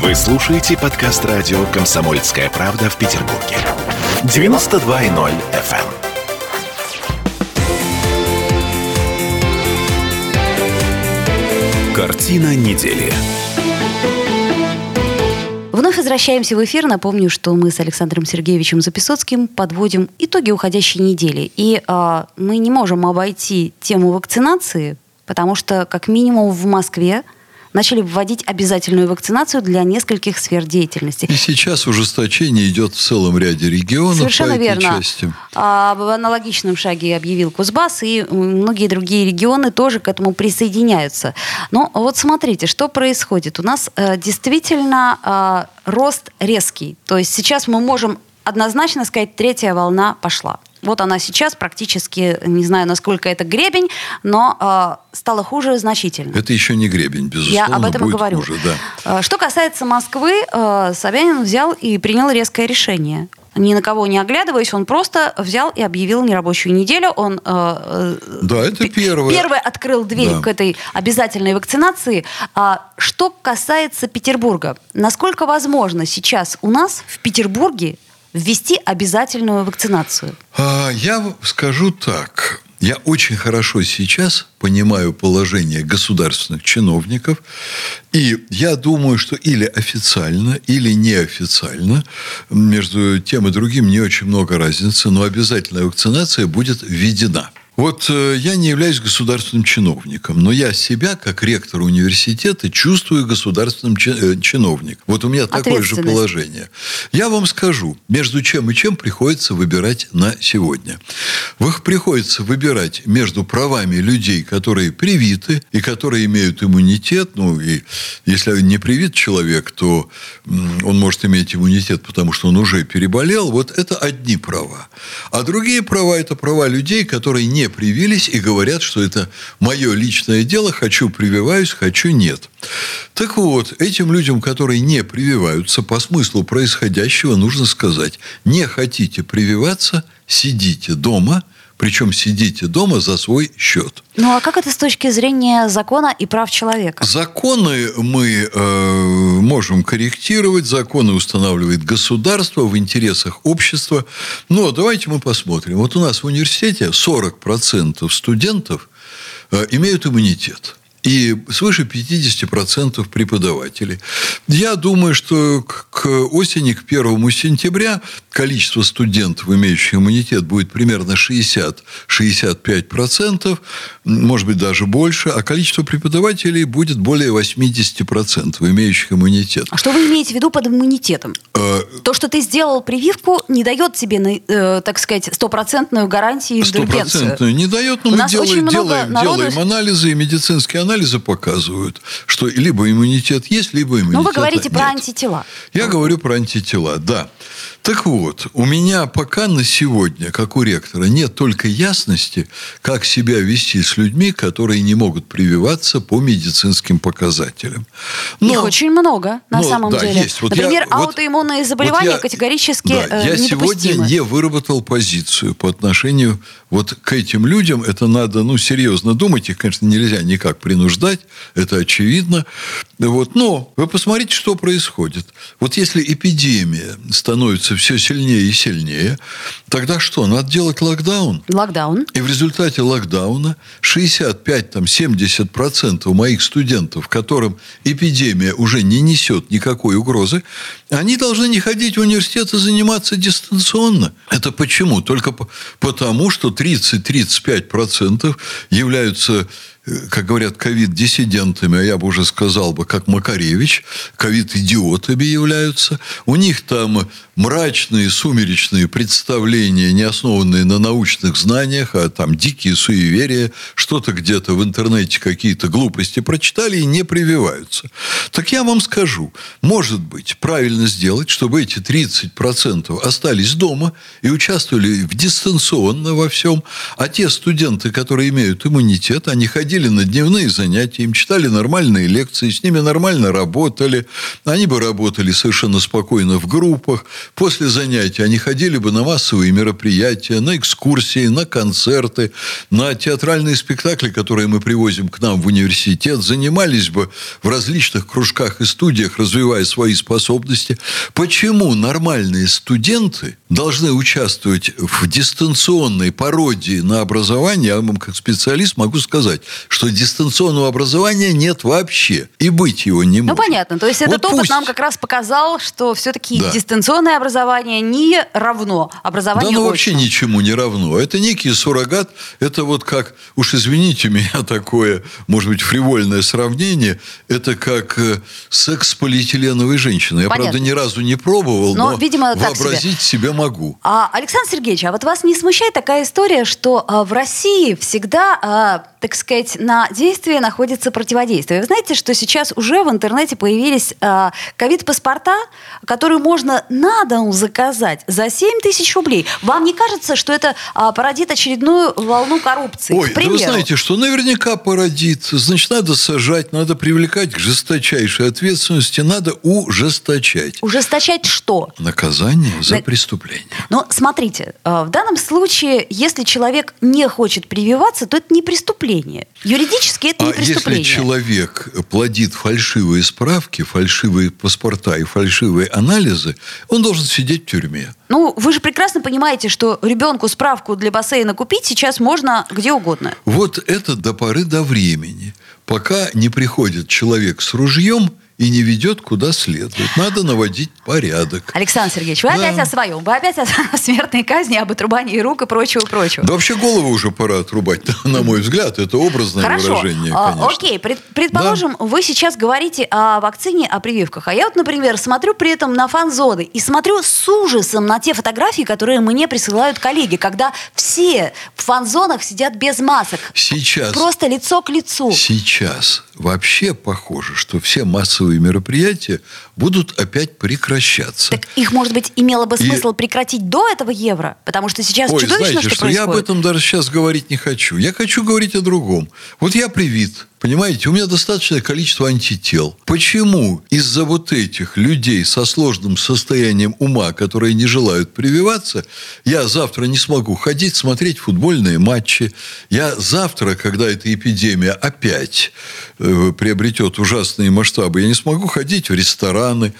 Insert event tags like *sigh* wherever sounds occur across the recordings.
Вы слушаете подкаст радио «Комсомольская правда» в Петербурге. 92.0 FM. Картина недели. Вновь возвращаемся в эфир. Напомню, что мы с Александром Сергеевичем Записоцким подводим итоги уходящей недели. И э, мы не можем обойти тему вакцинации, потому что, как минимум, в Москве начали вводить обязательную вакцинацию для нескольких сфер деятельности. И сейчас ужесточение идет в целом ряде регионов Совершенно по этой верно. части. А, в аналогичном шаге объявил Кузбасс, и многие другие регионы тоже к этому присоединяются. Но вот смотрите, что происходит. У нас э, действительно э, рост резкий. То есть сейчас мы можем однозначно сказать, третья волна пошла. Вот она сейчас практически, не знаю, насколько это гребень, но э, стало хуже значительно. Это еще не гребень, безусловно, Я об этом и говорю. хуже, да. Э, Что касается Москвы, э, Собянин взял и принял резкое решение. Ни на кого не оглядываясь, он просто взял и объявил нерабочую неделю. Он э, э, Да, это первое. первый открыл дверь Да. к этой обязательной вакцинации. А что касается Петербурга, насколько возможно сейчас у нас в Петербурге ввести обязательную вакцинацию? А, Я скажу так. Я очень хорошо сейчас понимаю положение государственных чиновников, и я думаю, что или официально, или неофициально, между тем и другим не очень много разницы, но обязательная вакцинация будет введена. Вот э, я не являюсь государственным чиновником, но я себя, как ректор университета, чувствую государственным э, чиновником. Вот у меня такое же положение. Я вам скажу, между чем и чем приходится выбирать на сегодня. Их приходится выбирать между правами людей, которые привиты и которые имеют иммунитет. Ну, и если не привит человек, то он может иметь иммунитет, потому что он уже переболел. Вот это одни права. А другие права – это права людей, которые не привились и говорят, что это мое личное дело, хочу прививаюсь, хочу нет. Так вот, этим людям, которые не прививаются, по смыслу происходящего нужно сказать, не хотите прививаться, сидите дома, причем сидите дома за свой счет. Ну а как это с точки зрения закона и прав человека? Законы мы э, можем корректировать, законы устанавливает государство в интересах общества. Но давайте мы посмотрим. Вот у нас в университете 40% студентов э, имеют иммунитет. И свыше 50% преподавателей. Я думаю, что к осени, к 1 сентября количество студентов, имеющих иммунитет, будет примерно 60-65%, может быть, даже больше, а количество преподавателей будет более 80%, имеющих иммунитет. А что вы имеете в виду под иммунитетом? Э, То, что ты сделал прививку, не дает тебе, э, так сказать, стопроцентную гарантию. Стопроцентную не дает, но У мы делаем, делаем, народу- делаем анализы, и медицинские анализы показывают, что либо иммунитет есть, либо иммунитет Ну, вы говорите про нет. антитела. Я говорю про антитела, да. Так вот, у меня пока на сегодня, как у ректора, нет только ясности, как себя вести с людьми, которые не могут прививаться по медицинским показателям. Но- Их очень много, на ну, самом да, деле. есть. Вот я- Например, вот- аутоиммунные заболевания вот я- категорически да, э, я сегодня не выработал позицию по отношению вот к этим людям. Это надо, ну, серьезно думать. Их, конечно, нельзя никак принуждать. Это очевидно. Вот. Но вы посмотрите, что происходит. Вот если эпидемия становится все сильнее и сильнее, тогда что? Надо делать локдаун. Локдаун. И в результате локдауна 65-70% моих студентов, которым эпидемия уже не несет никакой угрозы, они должны не ходить в университет и заниматься дистанционно. Это почему? Только по- потому, что 30-35% являются как говорят, ковид-диссидентами, а я бы уже сказал бы, как Макаревич, ковид-идиотами являются. У них там мрачные, сумеречные представления, не основанные на научных знаниях, а там дикие суеверия, что-то где-то в интернете какие-то глупости прочитали и не прививаются. Так я вам скажу, может быть, правильно сделать, чтобы эти 30% остались дома и участвовали в дистанционно во всем, а те студенты, которые имеют иммунитет, они ходили ходили на дневные занятия, им читали нормальные лекции, с ними нормально работали. Они бы работали совершенно спокойно в группах. После занятий они ходили бы на массовые мероприятия, на экскурсии, на концерты, на театральные спектакли, которые мы привозим к нам в университет, занимались бы в различных кружках и студиях, развивая свои способности. Почему нормальные студенты должны участвовать в дистанционной пародии на образование? Я вам как специалист могу сказать, что дистанционного образования нет вообще. И быть его не Ну, может. понятно. То есть Вот этот опыт пусть- нам как раз показал, что все-таки Да. дистанционное образование не равно Да образованию оно вообще ничему не равно. Это некий суррогат. Это вот как, уж извините меня, *laughs* такое, может быть, фривольное сравнение. Это как э, секс с полиэтиленовой женщиной. Я, Понятно. правда, ни разу не пробовал, Но, но, видимо, так себе. вообразить себе могу. А, Александр Сергеевич, а вот вас не смущает такая история, что а, в России всегда, а, так сказать, на действие находится противодействие? Вы знаете, что сейчас уже в интернете появились а, ковид-паспорта, которые можно на дом заказать за 7 тысяч рублей. Вам не кажется, что это а, породит очередную волну коррупции? Ой, да вы знаете, что наверняка породит. Значит, надо сажать, надо привлекать к жесточайшей ответственности, надо ужесточать. Ужесточать что? Наказание за На- преступление. Но смотрите, э, в данном случае, если человек не хочет прививаться, то это не преступление. Юридически это не А если преступление. человек плодит фальшивые справки, фальшивые паспорта и фальшивые анализы, он должен сидеть в тюрьме. Ну, вы же прекрасно понимаете, что ребенку справку для бассейна купить сейчас можно где угодно. Вот это до поры до времени, пока не приходит человек с ружьем и не ведет куда следует. Надо наводить порядок. Александр Сергеевич, вы Да. опять о своем. Вы опять о *laughs* смертной казни, об отрубании рук и прочего-прочего. Да вообще голову уже пора отрубать, *laughs* на мой взгляд. Это образное Хорошо. выражение, А, конечно. Окей, пред- предположим, вы сейчас говорите о вакцине, о прививках. А я вот, например, смотрю при этом на фан-зоны и смотрю с ужасом на те фотографии, которые мне присылают коллеги, когда все в фан-зонах сидят без масок. Сейчас Просто лицо к лицу. Сейчас вообще похоже, что все массовые мероприятия будут опять прекращаться. Так их, может быть, имело бы И- смысл прекратить до этого евро? Потому что сейчас Ой, чудовищно, знаете, что, что, я об происходит. этом даже сейчас говорить не хочу. Я хочу говорить о другом. Вот я привит, понимаете, у меня достаточное количество антител. Почему из-за вот этих людей со сложным состоянием ума, которые не желают прививаться, я завтра не смогу ходить, смотреть футбольные матчи. Я завтра, когда эта эпидемия опять э, приобретет ужасные масштабы, я не смогу ходить в рестораны.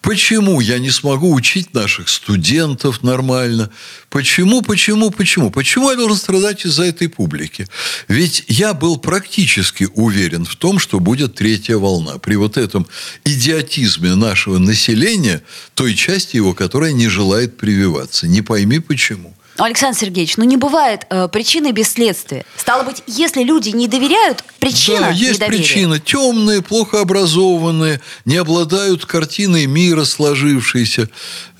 Почему я не смогу учить наших студентов нормально? Почему, почему, почему? Почему я должен страдать из-за этой публики? Ведь я был практически уверен в том, что будет третья волна. При вот этом идиотизме нашего населения, той части его, которая не желает прививаться. Не пойми почему. Александр Сергеевич, ну не бывает э, причины без следствия. Стало быть, если люди не доверяют, причина Да, есть недоверия. причина. Темные, плохо образованные, не обладают картиной мира сложившейся.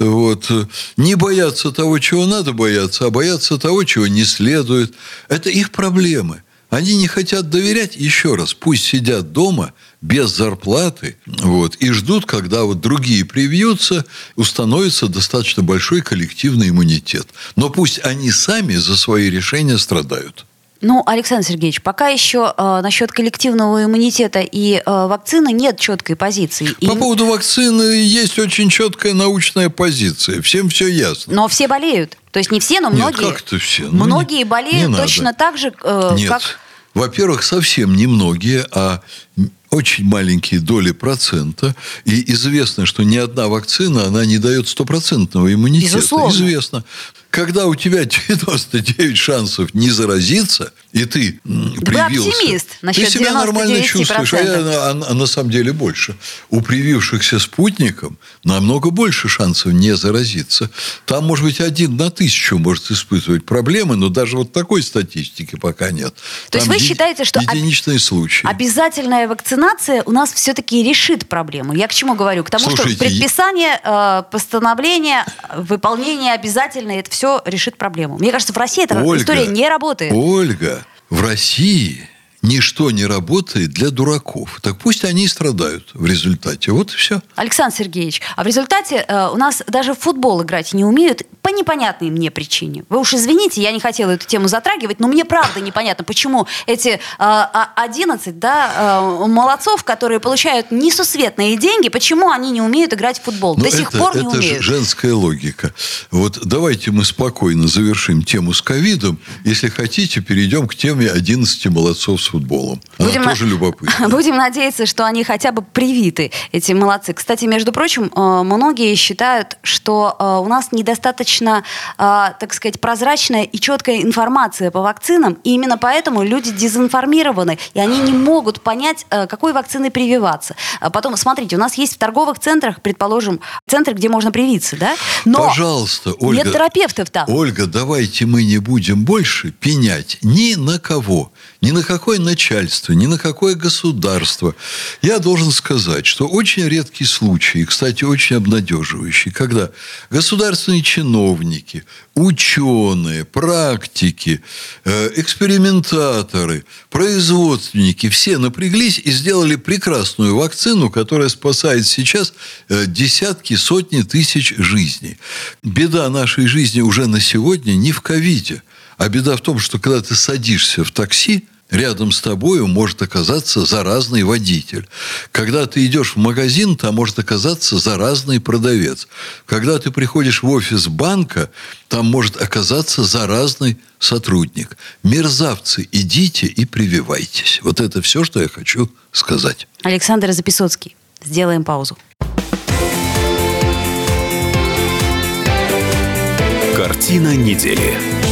Вот. Не боятся того, чего надо бояться, а боятся того, чего не следует. Это их проблемы. Они не хотят доверять. Еще раз, пусть сидят дома без зарплаты вот, и ждут, когда вот другие привьются, установится достаточно большой коллективный иммунитет. Но пусть они сами за свои решения страдают. Ну, Александр Сергеевич, пока еще э, насчет коллективного иммунитета и э, вакцины нет четкой позиции. И- По поводу вакцины есть очень четкая научная позиция. Всем все ясно. Но все болеют. То есть не все, но Нет, многие. как это все? Ну, многие болеют точно так же, э, Нет. как... Во-первых, совсем немногие, а очень маленькие доли процента. И известно, что ни одна вакцина, она не дает стопроцентного иммунитета. Безусловно. Известно. Когда у тебя 99 шансов не заразиться, и ты Да вы привился, оптимист насчет ты себя нормально 99%. чувствуешь. А, я, а- а на самом деле больше. У привившихся спутником намного больше шансов не заразиться. Там, может быть, один на тысячу может испытывать проблемы, но даже вот такой статистики пока нет. То есть Там вы е- считаете, что об- единичные случаи. Обязательная вакцинация у нас все-таки решит проблему. Я к чему говорю? К тому, Слушайте, что предписание, э, постановление, выполнение обязательное, это все решит проблему. Мне кажется, в России эта Ольга, история не работает. Ольга, в России ничто не работает для дураков. Так пусть они и страдают в результате. Вот и все. Александр Сергеевич, а в результате э, у нас даже в футбол играть не умеют по непонятной мне причине. Вы уж извините, я не хотела эту тему затрагивать, но мне правда непонятно, почему эти э, 11 да, э, молодцов, которые получают несусветные деньги, почему они не умеют играть в футбол? Но До это, сих пор не это умеют. же женская логика. Вот давайте мы спокойно завершим тему с ковидом. Если хотите, перейдем к теме 11 молодцов с футболом. Она Будем тоже на- любопытна. *laughs* Будем надеяться, что они хотя бы привиты, эти молодцы. Кстати, между прочим, э, многие считают, что э, у нас недостаточно, э, так сказать, прозрачная и четкая информация по вакцинам, и именно поэтому люди дезинформированы, и они не могут понять, какой вакциной прививаться. А Потом, смотрите, у нас есть в торговых центрах, предположим, центры, где можно привиться, да? Но Пожалуйста, Ольга. нет терапевтов там. Ольга, давайте мы не будем больше пенять ни на кого, ни на какое начальство, ни на какое государство. Я должен сказать, что очень редкий случай, и, кстати, очень обнадеживающий, когда государственные чиновники, ученые, практики, э, экспериментаторы, производственники, все напряглись и сделали прекрасную вакцину, которая спасает сейчас э, десятки, сотни тысяч жизней. Беда нашей жизни уже на сегодня не в ковиде, а беда в том, что когда ты садишься в такси, Рядом с тобою может оказаться заразный водитель. Когда ты идешь в магазин, там может оказаться заразный продавец. Когда ты приходишь в офис банка, там может оказаться заразный сотрудник. Мерзавцы, идите и прививайтесь. Вот это все, что я хочу сказать. Александр Записоцкий. Сделаем паузу. Картина недели.